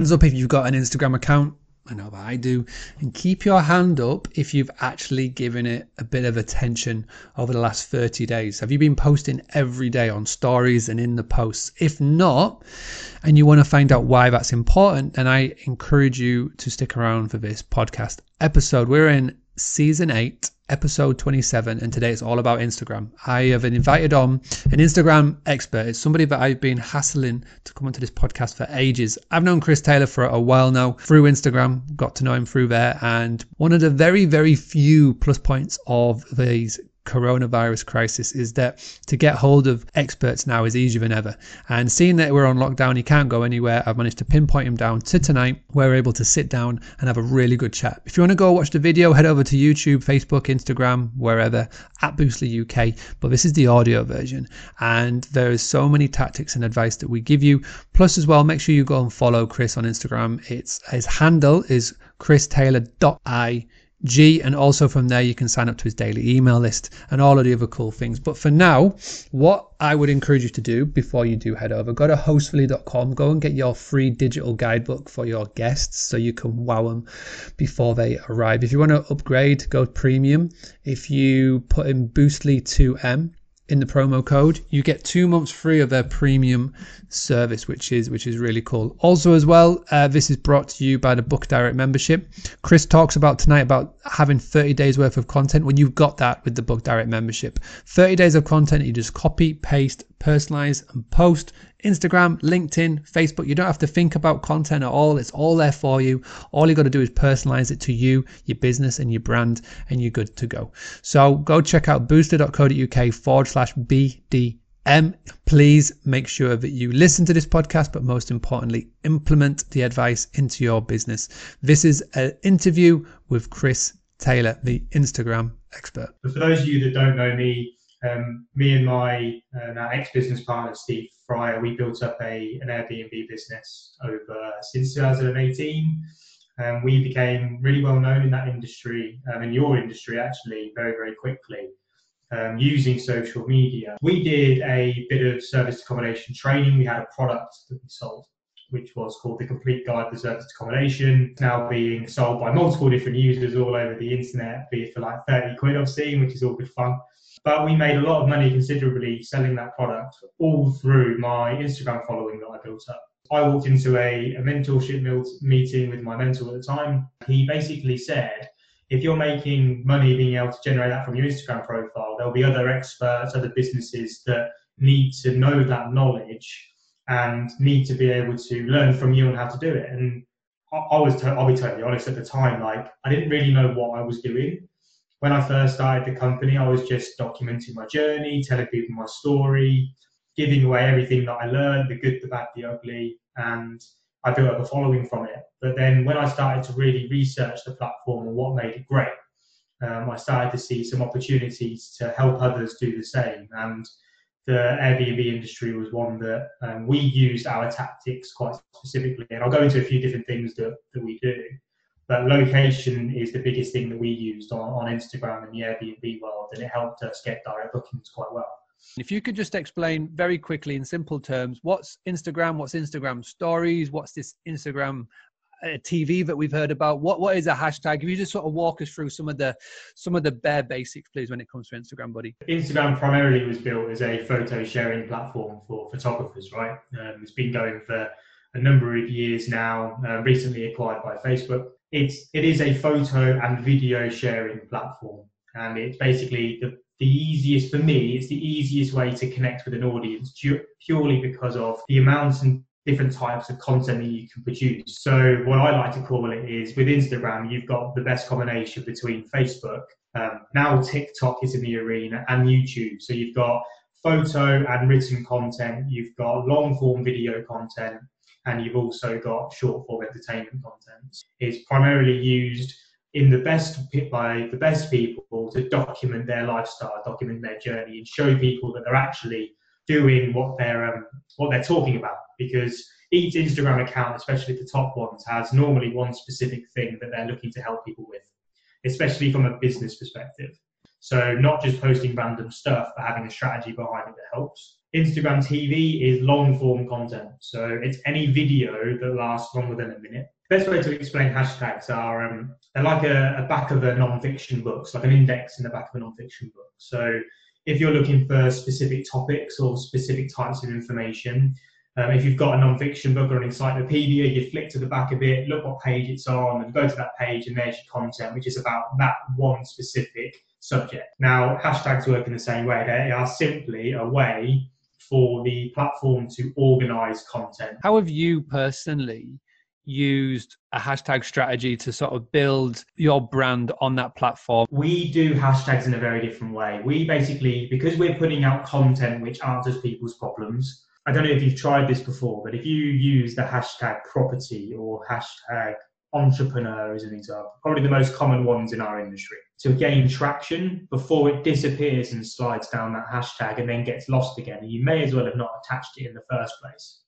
Hands up if you've got an Instagram account. I know that I do. And keep your hand up if you've actually given it a bit of attention over the last 30 days. Have you been posting every day on stories and in the posts? If not, and you want to find out why that's important, then I encourage you to stick around for this podcast episode. We're in season 8 episode 27 and today it's all about instagram. I have invited on an instagram expert. It's somebody that i've been hassling to come onto this podcast for ages. I've known chris taylor for a while now through instagram got to know him through there and one of the very very few plus points of these coronavirus crisis is that to get hold of experts now is easier than ever. And seeing that we're on lockdown, he can't go anywhere, I've managed to pinpoint him down to tonight. Where we're able to sit down and have a really good chat. If you want to go watch the video, head over to YouTube, Facebook, Instagram, wherever at Boostly UK. But this is the audio version, and there is so many tactics and advice that we give you. Plus, as well, make sure you go and follow Chris on Instagram. It's his handle is chris christaylor.i G, and also from there you can sign up to his daily email list and all of the other cool things. But for now, what I would encourage you to do before you do head over, go to hostfully.com, go and get your free digital guidebook for your guests so you can wow them before they arrive. If you want to upgrade, go premium. If you put in Boostly2M, in the promo code. You get two months free of their premium service which is which is really cool. Also as well uh, this is brought to you by the book direct membership. Chris talks about tonight about having 30 days worth of content when you've got that with the book direct membership. 30 days of content you just copy paste personalize and post Instagram, LinkedIn, Facebook. You don't have to think about content at all. It's all there for you. All you got to do is personalize it to you, your business, and your brand, and you're good to go. So go check out boostly.co.uk forward slash BDM. Please make sure that you listen to this podcast, but most importantly, implement the advice into your business. This is an interview with Chris Taylor, the Instagram expert. For those of you that don't know me, um, me and my uh, ex-business partner Steve Fryer, we built up a an Airbnb business over since 2018. Um, we became really well known in that industry, um, in your industry actually, very very quickly. Um, using social media, we did a bit of service accommodation training. We had a product that we sold, which was called the Complete Guide to Service Accommodation, now being sold by multiple different users all over the internet, be it for like 30 quid I've seen, which is all good fun. But we made a lot of money considerably selling that product all through my Instagram following that I built up. I walked into a, a mentorship meeting with my mentor at the time. He basically said, if you're making money being able to generate that from your Instagram profile, there'll be other experts, other businesses that need to know that knowledge and need to be able to learn from you on how to do it. And I, was, to, I'll be totally honest at the time, like I didn't really know what I was doing when I first started the company, I was just documenting my journey, telling people my story, giving away everything that I learned the good, the bad, the ugly, and I built up a following from it. But then when I started to really research the platform and what made it great, um, I started to see some opportunities to help others do the same. And the Airbnb industry was one that um, we used our tactics quite specifically. And I'll go into a few different things that, that we do. But location is the biggest thing that we used on, on Instagram and the Airbnb world, and it helped us get direct bookings quite well. If you could just explain very quickly in simple terms, what's Instagram? What's Instagram stories? What's this Instagram uh, TV that we've heard about? What what is a hashtag? If you just sort of walk us through some of the some of the bare basics, please, when it comes to Instagram, buddy. Instagram primarily was built as a photo sharing platform for photographers, right? Um, it's been going for a number of years now. Uh, recently acquired by Facebook it's it is a photo and video sharing platform, and it's basically the the easiest for me. It's the easiest way to connect with an audience purely because of the amounts and different types of content that you can produce. So what I like to call it is with Instagram, you've got the best combination between Facebook. Um, now TikTok is in the arena and YouTube. So you've got photo and written content. You've got long form video content and you've also got short form entertainment content. It's primarily used in the best by the best people to document their lifestyle, document their journey, and show people that they're actually doing what they're um, what they're talking about. Because each Instagram account, especially the top ones, has normally one specific thing that they're looking to help people with, especially from a business perspective. So not just posting random stuff, but having a strategy behind it that helps. Instagram TV is long form content. So it's any video that lasts longer than a minute. Best way to explain hashtags are um, they're like a, a back of a non-fiction book, so like an index in the back of a non-fiction book. So if you're looking for specific topics or specific types of information, um, if you've got a non-fiction book or an encyclopedia, you flick to the back of it, look what page it's on, and go to that page, and there's your content, which is about that one specific subject. Now, hashtags work in the same way. They are simply a way for the platform to organize content. How have you personally used a hashtag strategy to sort of build your brand on that platform? We do hashtags in a very different way. We basically, because we're putting out content which answers people's problems, I don't know if you've tried this before, but if you use the hashtag property or hashtag entrepreneur as an example, probably the most common ones in our industry, to gain traction before it disappears and slides down that hashtag and then gets lost again. You may as well have not attached it in the first place.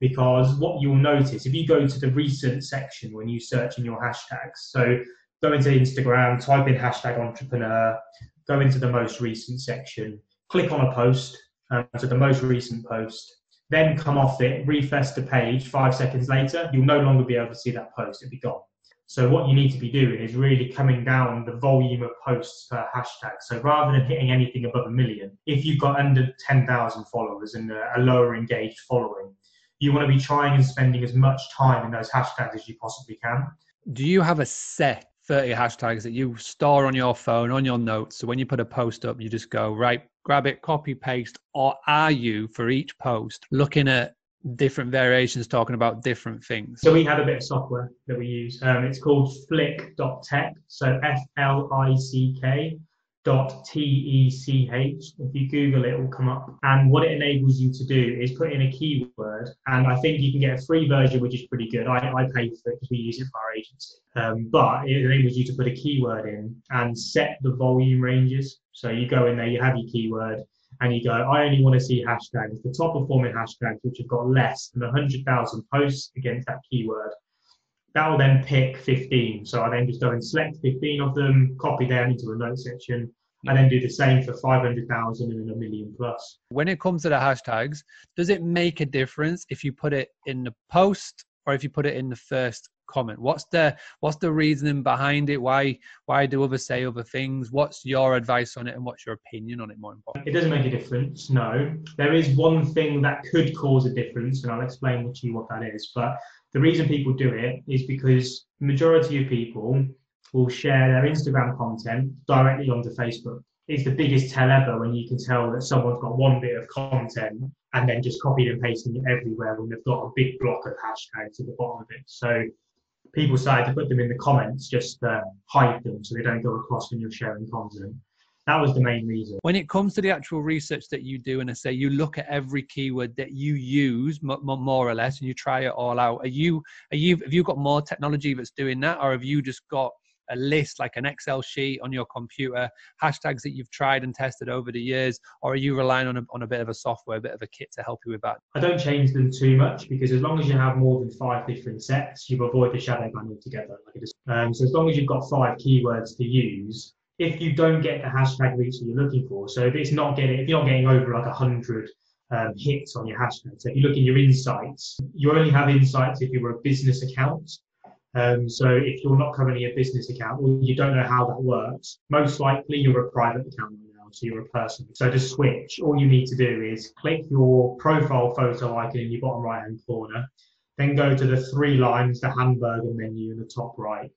Because what you'll notice if you go to the recent section when you search in your hashtags, so go into Instagram, type in hashtag entrepreneur, go into the most recent section, click on a post, um, to the most recent post, then come off it, refresh the page five seconds later, you'll no longer be able to see that post, it'll be gone. So what you need to be doing is really coming down the volume of posts per hashtag. So rather than hitting anything above a million, if you've got under 10,000 followers and a, a lower engaged following, you want to be trying and spending as much time in those hashtags as you possibly can. Do you have a set 30 hashtags that you store on your phone, on your notes? So when you put a post up, you just go, right, grab it, copy, paste, or are you for each post looking at different variations talking about different things? So we have a bit of software that we use. Um, it's called flick.tech. So F L I C K dot T E C H. If you Google it, it will come up. And what it enables you to do is put in a keyword. And I think you can get a free version, which is pretty good. I, I pay for it because we use it for our agency. Um, but it enables you to put a keyword in and set the volume ranges. So you go in there, you have your keyword, and you go, I only want to see hashtags, the top performing hashtags, which have got less than 100,000 posts against that keyword. That will then pick 15. So I then just go and select 15 of them, copy them into a note section, and then do the same for 500,000 and then a million plus. When it comes to the hashtags, does it make a difference if you put it in the post or if you put it in the first comment? What's the what's the reasoning behind it? Why why do others say other things? What's your advice on it and what's your opinion on it more important? It doesn't make a difference, no. There is one thing that could cause a difference, and I'll explain to you what that is. But the reason people do it is because majority of people will share their Instagram content directly onto Facebook. It's the biggest tell ever when you can tell that someone's got one bit of content and then just copied and pasting it everywhere when they've got a big block of hashtags at the bottom of it. So people started to put them in the comments just to hide them so they don't go across when you're sharing content. That was the main reason. When it comes to the actual research that you do, and I say you look at every keyword that you use, more or less, and you try it all out. Are you, are you, have you got more technology that's doing that, or have you just got a list like an Excel sheet on your computer, hashtags that you've tried and tested over the years, or are you relying on a, on a bit of a software, a bit of a kit to help you with that? I don't change them too much because as long as you have more than five different sets, you avoid the shadow ban altogether. Um, so as long as you've got five keywords to use, if you don't get the hashtag reach that you're looking for, so if it's not getting, if you're not getting over like a hundred um, hits on your hashtag. So if you look in your insights, you only have insights if you're a business account. Um, so if you're not currently a business account or you don't know how that works, most likely you're a private account right now, so you're a person. So to switch, all you need to do is click your profile photo icon in your bottom right hand corner, then go to the three lines, the hamburger menu in the top right,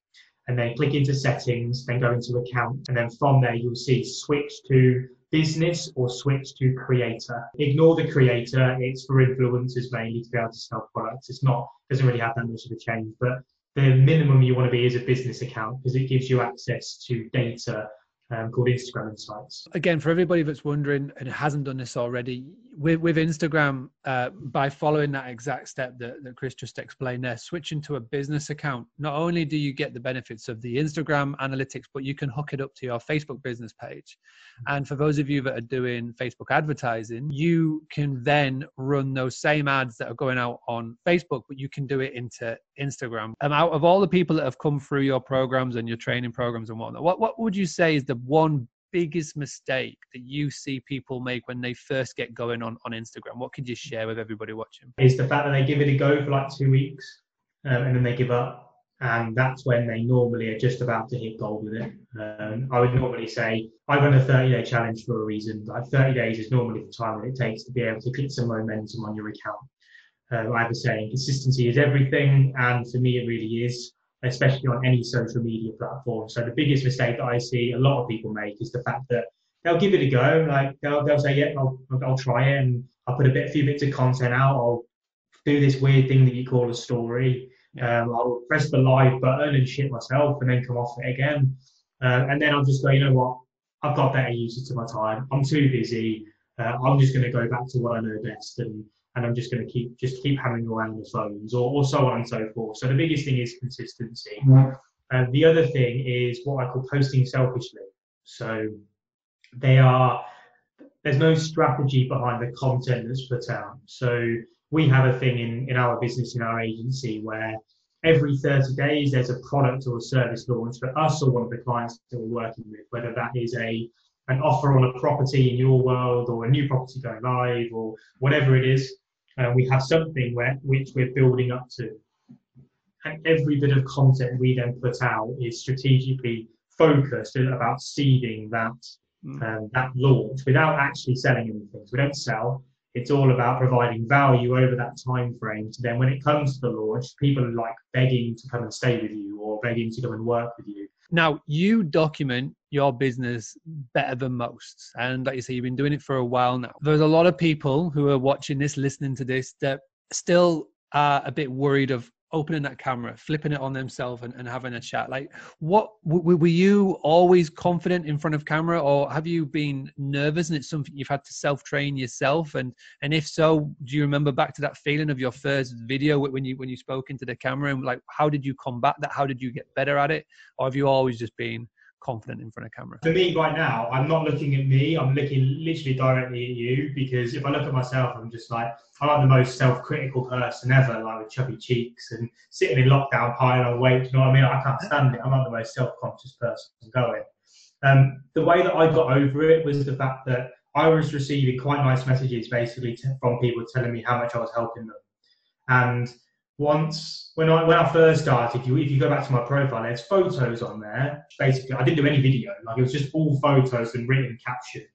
and then click into settings, then go into account, and then from there you'll see switch to business or switch to creator. Ignore the creator, it's for influencers mainly to be able to sell products. It's not doesn't really have that much of a change, but the minimum you want to be is a business account because it gives you access to data um, called Instagram Insights. Again, for everybody that's wondering and hasn't done this already, with, with Instagram, uh, by following that exact step that, that Chris just explained there, switching to a business account, not only do you get the benefits of the Instagram analytics, but you can hook it up to your Facebook business page. And for those of you that are doing Facebook advertising, you can then run those same ads that are going out on Facebook, but you can do it into Instagram. Um, out of all the people that have come through your programs and your training programs and whatnot, what, what would you say is the one biggest mistake that you see people make when they first get going on, on Instagram? What could you share with everybody watching? Is the fact that they give it a go for like two weeks um, and then they give up. And that's when they normally are just about to hit gold with it. Um, I would normally say I run a 30 day challenge for a reason. Like 30 days is normally the time that it takes to be able to get some momentum on your account. Um, I have a saying consistency is everything. And for me, it really is especially on any social media platform. So the biggest mistake that I see a lot of people make is the fact that they'll give it a go. Like they'll, they'll say, yeah, I'll, I'll try it and I'll put a bit, a few bits of content out. I'll do this weird thing that you call a story. Um, I'll press the live button and shit myself and then come off it again. Uh, and then I'll just go, you know what? I've got better uses to my time. I'm too busy. Uh, I'm just going to go back to what I know best and and I'm just going to keep just keep hammering away on the phones or, or so on and so forth. So the biggest thing is consistency. And the other thing is what I call posting selfishly. So they are there's no strategy behind the content that's put out. So we have a thing in, in our business in our agency where every 30 days there's a product or a service launch for us or one of the clients that we're working with, whether that is a an offer on a property in your world or a new property going live or whatever it is uh, we have something where which we're building up to. And every bit of content we then put out is strategically focused about seeding that mm. um, that launch without actually selling anything. So we don't sell. It's all about providing value over that time frame. So then when it comes to the launch, people are like begging to come and stay with you or begging to come and work with you. Now, you document your business better than most. And like you say, you've been doing it for a while now. There's a lot of people who are watching this, listening to this, that still are a bit worried of opening that camera, flipping it on themselves, and, and having a chat? Like, what w- were you always confident in front of camera, or have you been nervous and it's something you've had to self train yourself? And and if so, do you remember back to that feeling of your first video when you when you spoke into the camera and like how did you combat that? How did you get better at it, or have you always just been confident in front of camera? For me, right now, I'm not looking at me. I'm looking literally directly at you because if I look at myself, I'm just like I'm like the most self-critical person ever, like with chubby cheeks and sitting in lockdown, piling on weight. You know what I mean? I can't stand it. I'm not the most self-conscious person going. Um, the way that I got over it was the fact that I was receiving quite nice messages, basically, from people telling me how much I was helping them, and once when I when I first started, if you if you go back to my profile, there's photos on there. Basically, I didn't do any video; like it was just all photos and written caption.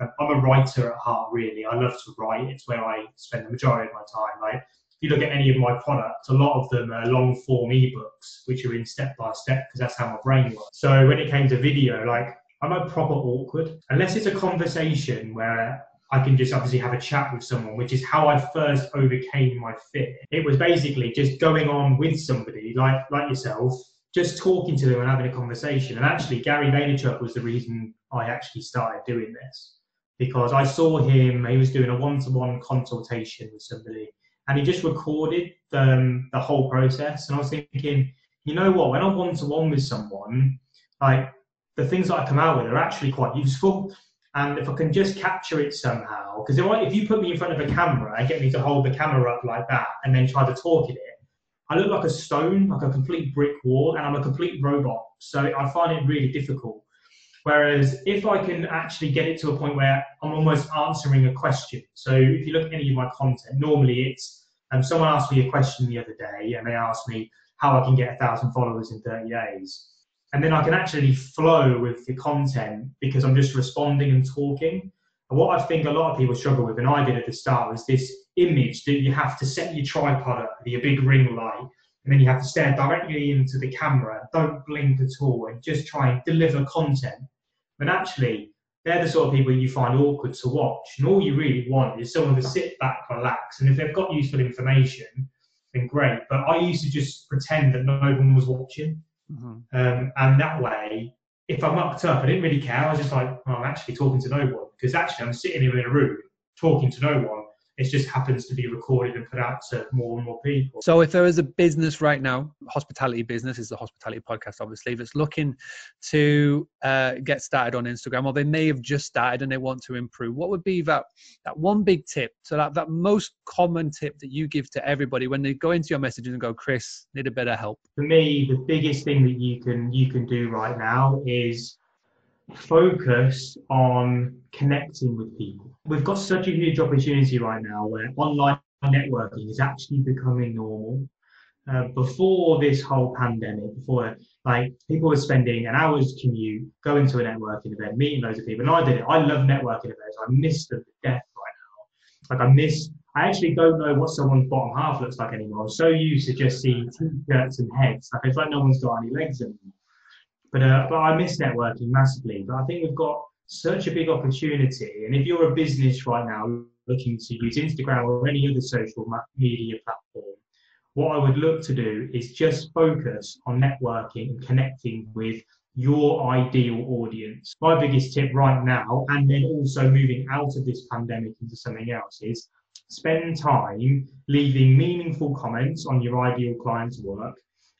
I'm a writer at heart, really. I love to write. It's where I spend the majority of my time. Like if you look at any of my products, a lot of them are long form ebooks, which are in step by step because that's how my brain works. So when it came to video, like I'm a proper awkward unless it's a conversation where I can just obviously have a chat with someone, which is how I first overcame my fear. It was basically just going on with somebody like like yourself, just talking to them and having a conversation. And actually, Gary Vaynerchuk was the reason I actually started doing this because I saw him. He was doing a one-to-one consultation with somebody, and he just recorded the, um, the whole process. And I was thinking, you know what? When I'm one-to-one with someone, like the things that I come out with are actually quite useful and if I can just capture it somehow, because if you put me in front of a camera and get me to hold the camera up like that and then try to talk in it, I look like a stone, like a complete brick wall, and I'm a complete robot. So I find it really difficult. Whereas if I can actually get it to a point where I'm almost answering a question. So if you look at any of my content, normally it's um, someone asked me a question the other day and they asked me how I can get a thousand followers in 30 days and then I can actually flow with the content because I'm just responding and talking. And what I think a lot of people struggle with, and I did at the start, was this image that you have to set your tripod up your big ring light, and then you have to stare directly into the camera, don't blink at all, and just try and deliver content. But actually, they're the sort of people you find awkward to watch. And all you really want is someone to sit back, relax, and if they've got useful information, then great. But I used to just pretend that no one was watching. Mm-hmm. Um, and that way, if I mucked up, I didn't really care. I was just like, well, I'm actually talking to no one because actually I'm sitting here in a room talking to no one it just happens to be recorded and put out to more and more people. So, if there is a business right now, hospitality business is the hospitality podcast, obviously, that's looking to uh, get started on Instagram, or they may have just started and they want to improve, what would be that that one big tip? So that that most common tip that you give to everybody when they go into your messages and go, Chris, need a bit of help. For me, the biggest thing that you can you can do right now is focus on connecting with people. We've got such a huge opportunity right now where online networking is actually becoming normal. Uh, before this whole pandemic, before like people were spending an hour's commute going to a networking event, meeting loads of people, and I did it. I love networking events. I miss them to death right now. Like I miss. I actually don't know what someone's bottom half looks like anymore. I'm so used to just seeing t-shirts and heads. Like it's like no one's got any legs anymore. But uh, but I miss networking massively. But I think we've got such a big opportunity. And if you're a business right now looking to use Instagram or any other social media platform, what I would look to do is just focus on networking and connecting with your ideal audience. My biggest tip right now, and then also moving out of this pandemic into something else, is spend time leaving meaningful comments on your ideal client's work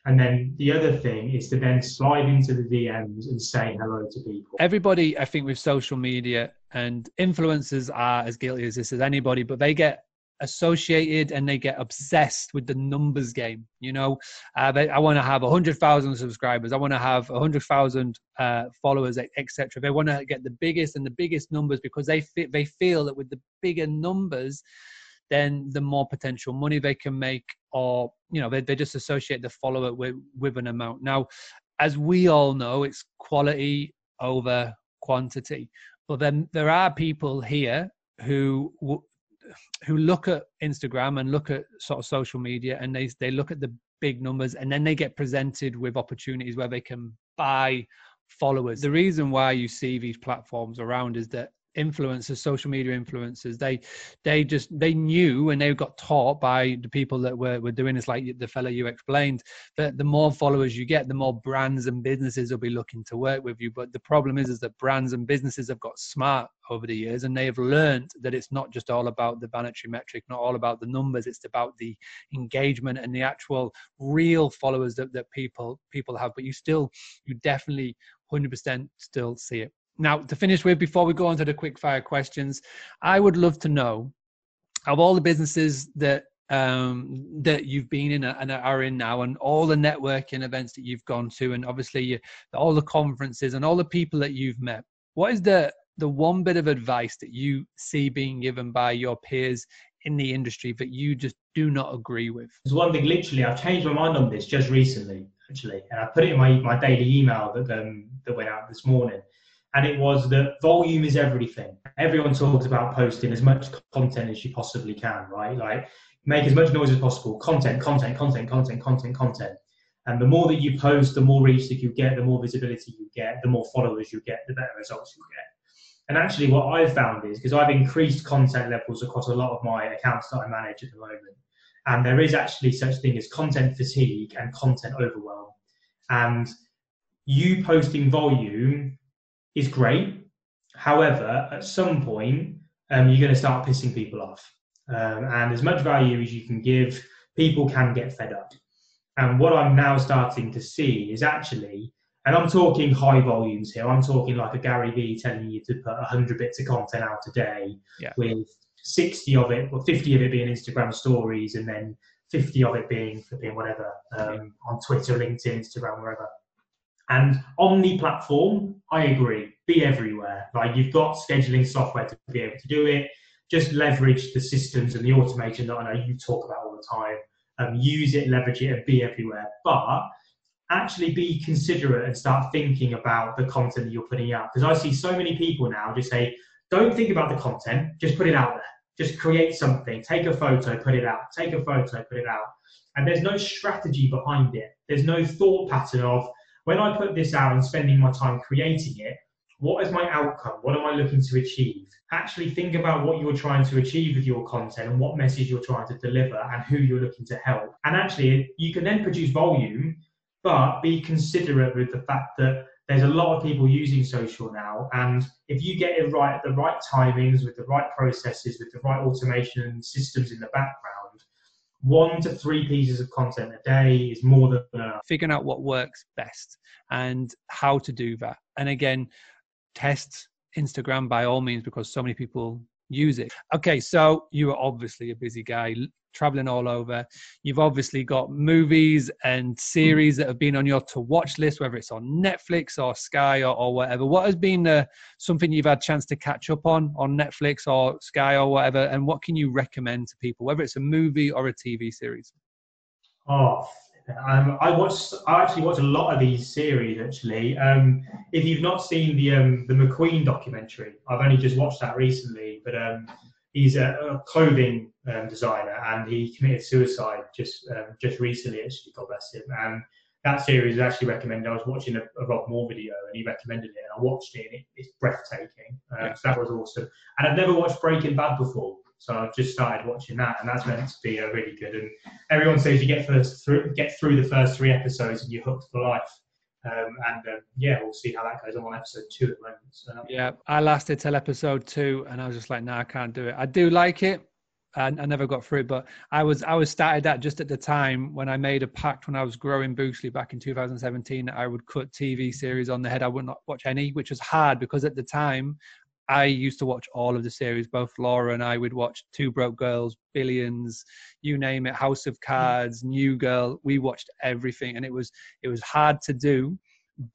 and then the other thing is to then slide into the DMs and say hello to people. Everybody, I think, with social media and influencers are as guilty as this as anybody, but they get associated and they get obsessed with the numbers game. You know, uh, they, I want to have 100,000 subscribers, I want to have 100,000 uh, followers, etc. They want to get the biggest and the biggest numbers because they, they feel that with the bigger numbers, then the more potential money they can make or you know they, they just associate the follower with with an amount. Now as we all know it's quality over quantity. But then there are people here who who look at instagram and look at sort of social media and they they look at the big numbers and then they get presented with opportunities where they can buy followers. The reason why you see these platforms around is that influencers social media influencers they they just they knew and they got taught by the people that were, were doing this like the fellow you explained that the more followers you get the more brands and businesses will be looking to work with you. But the problem is is that brands and businesses have got smart over the years and they have learned that it's not just all about the vanity metric not all about the numbers it's about the engagement and the actual real followers that, that people people have. But you still you definitely 100% still see it now, to finish with, before we go on to the quick fire questions, I would love to know of all the businesses that um, that you've been in and are in now, and all the networking events that you've gone to, and obviously you, all the conferences and all the people that you've met. What is the the one bit of advice that you see being given by your peers in the industry that you just do not agree with? There's one thing. Literally, I've changed my mind on this just recently, actually, and I put it in my my daily email that um, that went out this morning and it was that volume is everything. Everyone talks about posting as much content as you possibly can, right? Like make as much noise as possible. Content, content, content, content, content, content. And the more that you post, the more reach that you get, the more visibility you get, the more followers you get, the better results you get. And actually, what I've found is because I've increased content levels across a lot of my accounts that I manage at the moment, and there is actually such thing as content fatigue and content overwhelm. And you posting volume is great. However, at some point, um, you're going to start pissing people off. Um, and as much value as you can give, people can get fed up. And what I'm now starting to see is actually, and I'm talking high volumes here, I'm talking like a Gary Vee telling you to put 100 bits of content out a day yeah. with 60 of it, or 50 of it being Instagram stories, and then 50 of it being, being whatever um, on Twitter, LinkedIn, Instagram, wherever. And omni-platform, I agree, be everywhere. Like you've got scheduling software to be able to do it. Just leverage the systems and the automation that I know you talk about all the time. Um, use it, leverage it, and be everywhere. But actually be considerate and start thinking about the content that you're putting out. Because I see so many people now just say, don't think about the content, just put it out there. Just create something, take a photo, put it out, take a photo, put it out. And there's no strategy behind it. There's no thought pattern of, when I put this out and spending my time creating it, what is my outcome? What am I looking to achieve? Actually, think about what you're trying to achieve with your content and what message you're trying to deliver and who you're looking to help. And actually, you can then produce volume, but be considerate with the fact that there's a lot of people using social now. And if you get it right at the right timings, with the right processes, with the right automation systems in the background, one to three pieces of content a day is more than enough. Figuring out what works best and how to do that. And again, test Instagram by all means because so many people use it. Okay, so you are obviously a busy guy, traveling all over. You've obviously got movies and series that have been on your to watch list, whether it's on Netflix or Sky or, or whatever. What has been uh, something you've had a chance to catch up on on Netflix or Sky or whatever? And what can you recommend to people, whether it's a movie or a TV series? Oh, um, I watched. I actually watched a lot of these series. Actually, um, if you've not seen the um, the McQueen documentary, I've only just watched that recently. But um, he's a, a clothing um, designer, and he committed suicide just um, just recently. Actually, God bless him. And that series is actually recommended. I was watching a, a, Rob Moore video, and he recommended it, and I watched it, and it, it's breathtaking. Uh, so that was awesome. And I've never watched Breaking Bad before. So I've just started watching that, and that's meant to be a really good. And everyone says you get first through, get through the first three episodes, and you're hooked for life. Um, and um, yeah, we'll see how that goes. I'm on episode two at the moment. So. Yeah, I lasted till episode two, and I was just like, no, I can't do it. I do like it. I, I never got through it, but I was I was started that just at the time when I made a pact when I was growing Boostly back in 2017. that I would cut TV series on the head. I would not watch any, which was hard because at the time I used to watch all of the series. Both Laura and I would watch Two Broke Girls, Billions, you name it, House of mm. Cards, New Girl. We watched everything, and it was it was hard to do,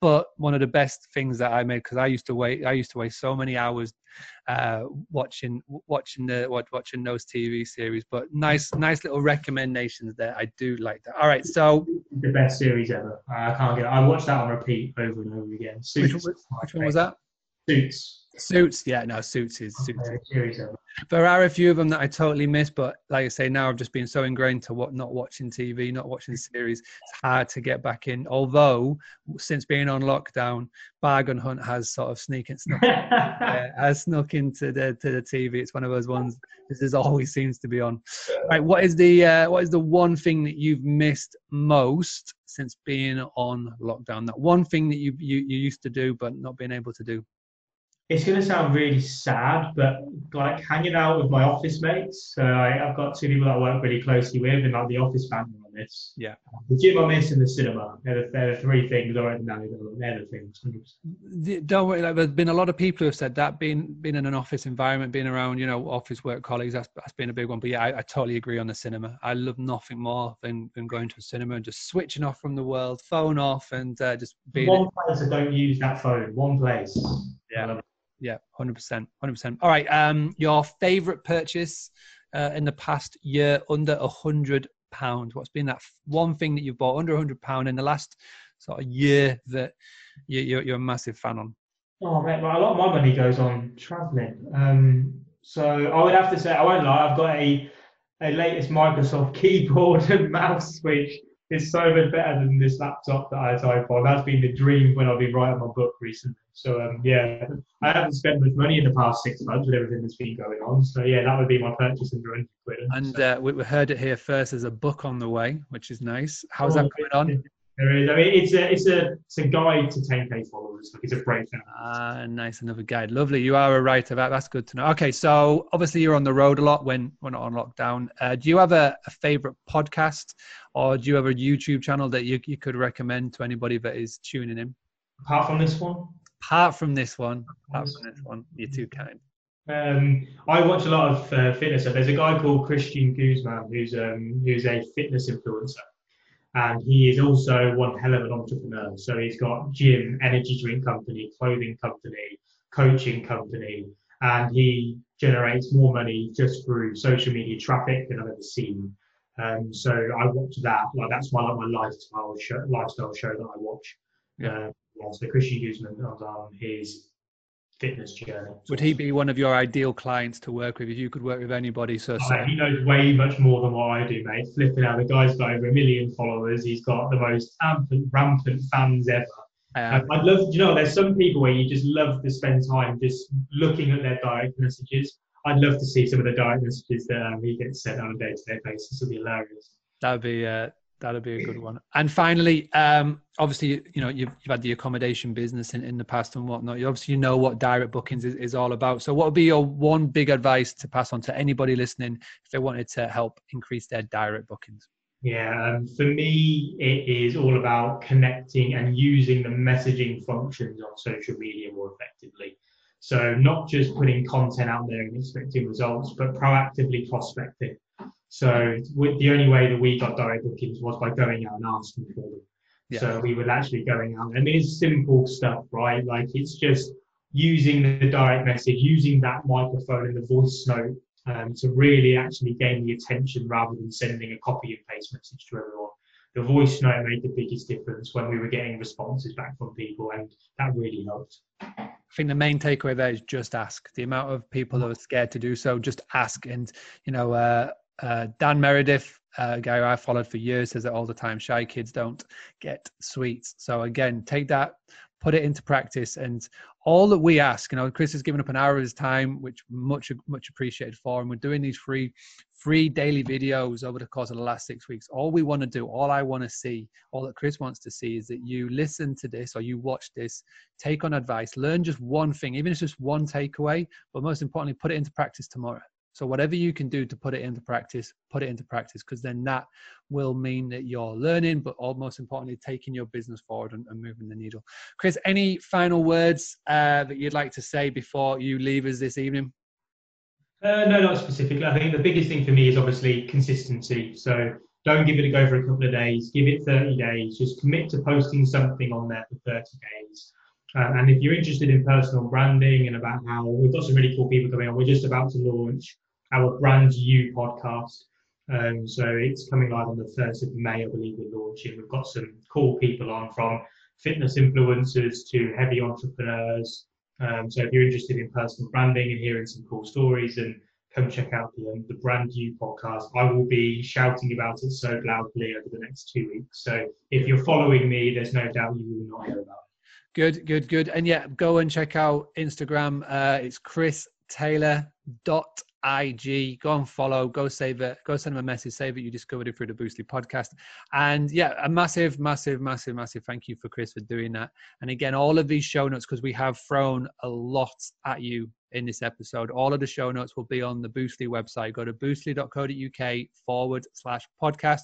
but one of the best things that I made because I used to wait. I used to waste so many hours uh, watching watching the watching those TV series. But nice nice little recommendations there. I do like that. All right, so the best series ever. I can't get. It. I watched that on repeat over and over again. Which, which one was that? Suits. Suits, yeah, no, Suits is Suits. There are a few of them that I totally miss, but like I say, now I've just been so ingrained to what not watching TV, not watching series. It's hard to get back in. Although since being on lockdown, Bargain Hunt has sort of sneaking snuck, yeah, has snuck into the to the TV. It's one of those ones. This is always seems to be on. Right, what is the uh, what is the one thing that you've missed most since being on lockdown? That one thing that you you, you used to do but not being able to do it's going to sound really sad, but like hanging out with my office mates. So I, have got two people that I work really closely with, and like the office family on this. Yeah. The gym I miss and the cinema. They're the, they're the three things I right now. They're the things. 100%. Don't worry. Like, there's been a lot of people who have said that being being in an office environment, being around you know office work colleagues. That's that's been a big one. But yeah, I, I totally agree on the cinema. I love nothing more than, than going to a cinema and just switching off from the world, phone off, and uh, just being. One place I don't use that phone. One place. Yeah. Yeah, hundred percent, hundred percent. All right. Um, your favorite purchase uh, in the past year under a hundred pound. What's been that one thing that you've bought under a hundred pound in the last sort of year that you, you're, you're a massive fan on? Oh man, well, a lot of my money goes on traveling. Um, so I would have to say I won't lie. I've got a a latest Microsoft keyboard and mouse which is so much better than this laptop that I type on. That's been the dream when I've been writing my book recently. So um, yeah, I haven't spent much money in the past six months with everything that's been going on. So yeah, that would be my purchase under 100 quid. And so. uh, we heard it here first. There's a book on the way, which is nice. How's oh, that going on? There is. I mean, it's a it's a it's a guide to 10k followers. Like it's a breakdown. Ah, nice, another guide. Lovely. You are a writer. That that's good to know. Okay, so obviously you're on the road a lot when we're not on lockdown. Uh, do you have a, a favorite podcast, or do you have a YouTube channel that you you could recommend to anybody that is tuning in? Apart from this one. Apart from this one. Apart from this one. You're too kind. Um, I watch a lot of uh, fitness. There's a guy called Christian Guzman who's um, who's a fitness influencer and he is also one hell of an entrepreneur. So he's got gym, energy drink company, clothing company, coaching company, and he generates more money just through social media traffic than I've ever seen. Um, so I watch that. Like that's my like my lifestyle show, lifestyle show that I watch. Yeah. Uh, yeah so Christian Guzman on his fitness journey. Would he be one of your ideal clients to work with if you could work with anybody? So, oh, he knows way much more than what I do, mate. Flipping out, the guy's got over a million followers. He's got the most rampant, rampant fans ever. Um, I'd love, you know, there's some people where you just love to spend time just looking at their direct messages. I'd love to see some of the direct messages that um, he gets sent on a day-to-day basis. It'd be hilarious. That'd be uh, that'd be a good one. And finally, um, obviously, you know, you've, you've had the accommodation business in, in the past and whatnot. You obviously know what direct bookings is, is all about. So, what would be your one big advice to pass on to anybody listening if they wanted to help increase their direct bookings? Yeah, um, for me, it is all about connecting and using the messaging functions on social media more effectively. So not just putting content out there and expecting results, but proactively prospecting. So the only way that we got direct bookings was by going out and asking for them. Yeah. So we were actually going out. I mean, it's simple stuff, right? Like it's just using the direct message, using that microphone and the voice note um, to really actually gain the attention rather than sending a copy and paste message to everyone. The voice note made the biggest difference when we were getting responses back from people, and that really helped. I think the main takeaway there is just ask. The amount of people that are scared to do so, just ask. And you know, uh, uh, Dan Meredith, uh, guy I followed for years, says it all the time. Shy kids don't get sweets. So again, take that, put it into practice, and all that we ask. You know, Chris has given up an hour of his time, which much much appreciated for, and we're doing these free free daily videos over the course of the last six weeks. All we want to do, all I want to see, all that Chris wants to see is that you listen to this or you watch this, take on advice, learn just one thing, even if it's just one takeaway, but most importantly, put it into practice tomorrow. So whatever you can do to put it into practice, put it into practice because then that will mean that you're learning, but most importantly, taking your business forward and, and moving the needle. Chris, any final words uh, that you'd like to say before you leave us this evening? Uh, no, not specifically. I think the biggest thing for me is obviously consistency. So don't give it a go for a couple of days. Give it 30 days. Just commit to posting something on there for 30 days. Uh, and if you're interested in personal branding and about how we've got some really cool people coming on, we're just about to launch our Brand You podcast. Um, so it's coming live on the 1st of May, I believe we're launching. We've got some cool people on from fitness influencers to heavy entrepreneurs. Um, so if you're interested in personal branding and hearing some cool stories, and come check out the, um, the Brand You podcast. I will be shouting about it so loudly over the next two weeks. So if you're following me, there's no doubt you will not hear about it. Good, good, good. And yeah, go and check out Instagram. Uh, it's Chris Taylor dot IG. Go and follow. Go save it. Go send him a message. Save it. You discovered it through the Boostly podcast. And yeah, a massive, massive, massive, massive thank you for Chris for doing that. And again, all of these show notes because we have thrown a lot at you in this episode. All of the show notes will be on the Boostly website. Go to boostly.co.uk forward slash podcast.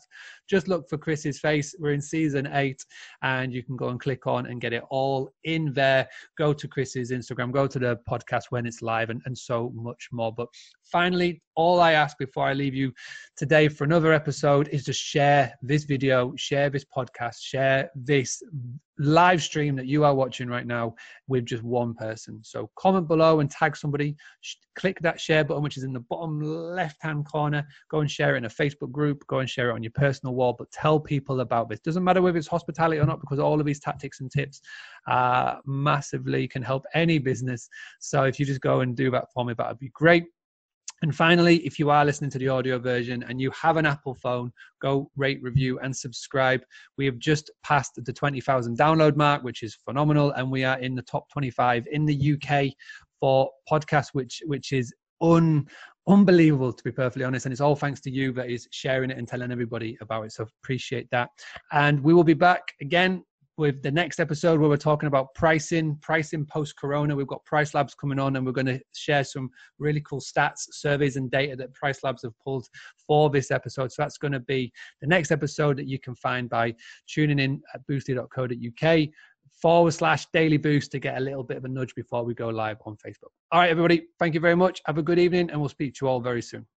Just look for Chris's face. We're in season eight, and you can go and click on and get it all in there. Go to Chris's Instagram, go to the podcast when it's live, and, and so much more. But finally, all I ask before I leave you today for another episode is to share this video, share this podcast, share this live stream that you are watching right now with just one person. So comment below and tag somebody. Click that share button, which is in the bottom left hand corner. Go and share it in a Facebook group. Go and share it on your personal wall, but tell people about this. Doesn't matter whether it's hospitality or not, because all of these tactics and tips uh, massively can help any business. So if you just go and do that for me, that would be great. And finally, if you are listening to the audio version and you have an Apple phone, go rate, review, and subscribe. We have just passed the 20,000 download mark, which is phenomenal. And we are in the top 25 in the UK for podcasts, which, which is un, unbelievable to be perfectly honest and it's all thanks to you that is sharing it and telling everybody about it so appreciate that and we will be back again with the next episode where we're talking about pricing, pricing post corona. We've got PriceLabs coming on and we're going to share some really cool stats, surveys, and data that PriceLabs have pulled for this episode. So that's going to be the next episode that you can find by tuning in at boostly.co.uk forward slash daily boost to get a little bit of a nudge before we go live on Facebook. All right, everybody, thank you very much. Have a good evening and we'll speak to you all very soon.